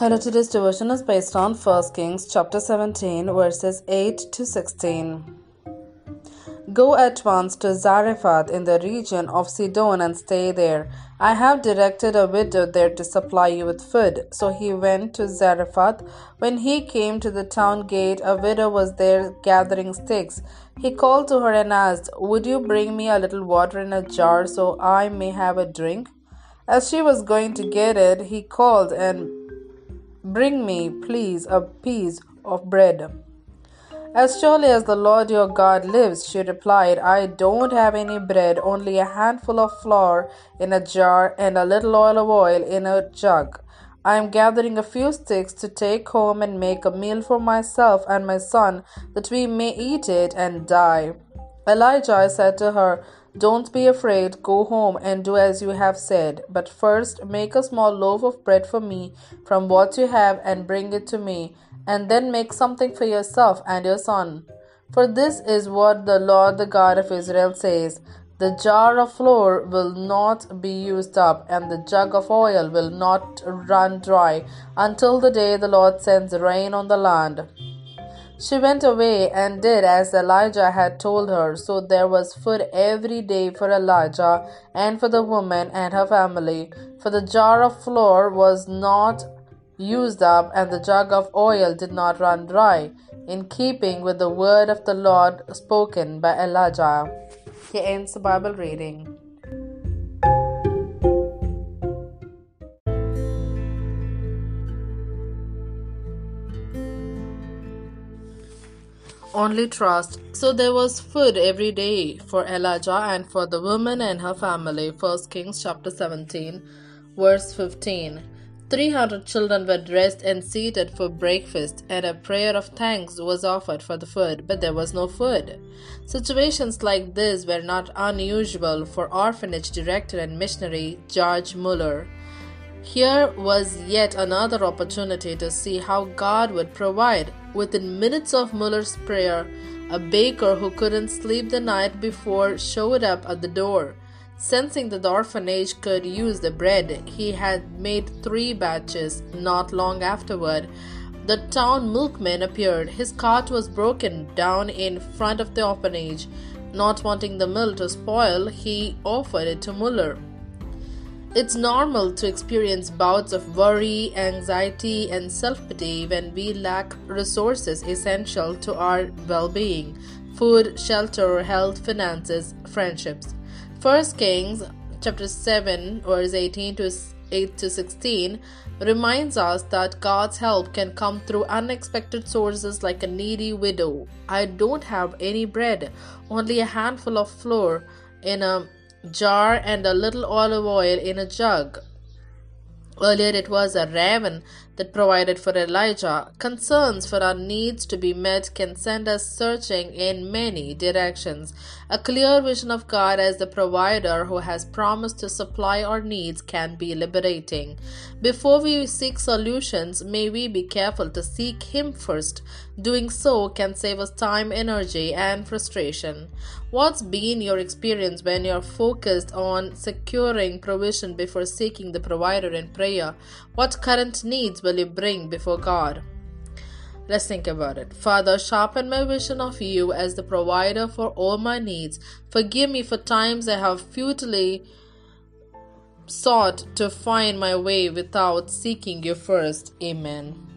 Hello, today's devotion is based on 1 Kings chapter 17, verses 8 to 16. Go at once to Zarephath in the region of Sidon and stay there. I have directed a widow there to supply you with food. So he went to Zarephath. When he came to the town gate, a widow was there gathering sticks. He called to her and asked, Would you bring me a little water in a jar so I may have a drink? As she was going to get it, he called and Bring me, please, a piece of bread. As surely as the Lord your God lives, she replied, I don't have any bread, only a handful of flour in a jar and a little oil of oil in a jug. I am gathering a few sticks to take home and make a meal for myself and my son, that we may eat it and die. Elijah said to her, don't be afraid, go home and do as you have said. But first make a small loaf of bread for me from what you have and bring it to me, and then make something for yourself and your son. For this is what the Lord the God of Israel says The jar of flour will not be used up, and the jug of oil will not run dry until the day the Lord sends rain on the land. She went away and did as Elijah had told her. So there was food every day for Elijah and for the woman and her family. For the jar of flour was not used up, and the jug of oil did not run dry, in keeping with the word of the Lord spoken by Elijah. He ends the Bible reading. Only trust. So there was food every day for Elijah and for the woman and her family. 1 Kings chapter 17, verse 15. 300 children were dressed and seated for breakfast, and a prayer of thanks was offered for the food, but there was no food. Situations like this were not unusual for orphanage director and missionary George Mueller. Here was yet another opportunity to see how God would provide. Within minutes of Muller's prayer, a baker who couldn't sleep the night before showed up at the door. Sensing that the orphanage could use the bread, he had made three batches. Not long afterward, the town milkman appeared. His cart was broken down in front of the orphanage. Not wanting the milk to spoil, he offered it to Mueller. It's normal to experience bouts of worry, anxiety, and self pity when we lack resources essential to our well being food, shelter, health, finances, friendships. First Kings chapter 7 verse 18 to 8 to 16 reminds us that God's help can come through unexpected sources like a needy widow. I don't have any bread, only a handful of flour in a jar and a little olive oil in a jug. Earlier, it was a raven that provided for Elijah. Concerns for our needs to be met can send us searching in many directions. A clear vision of God as the provider who has promised to supply our needs can be liberating. Before we seek solutions, may we be careful to seek Him first. Doing so can save us time, energy, and frustration. What's been your experience when you're focused on securing provision before seeking the provider in prayer? What current needs will you bring before God? Let's think about it. Father, sharpen my vision of you as the provider for all my needs. Forgive me for times I have futilely sought to find my way without seeking you first. Amen.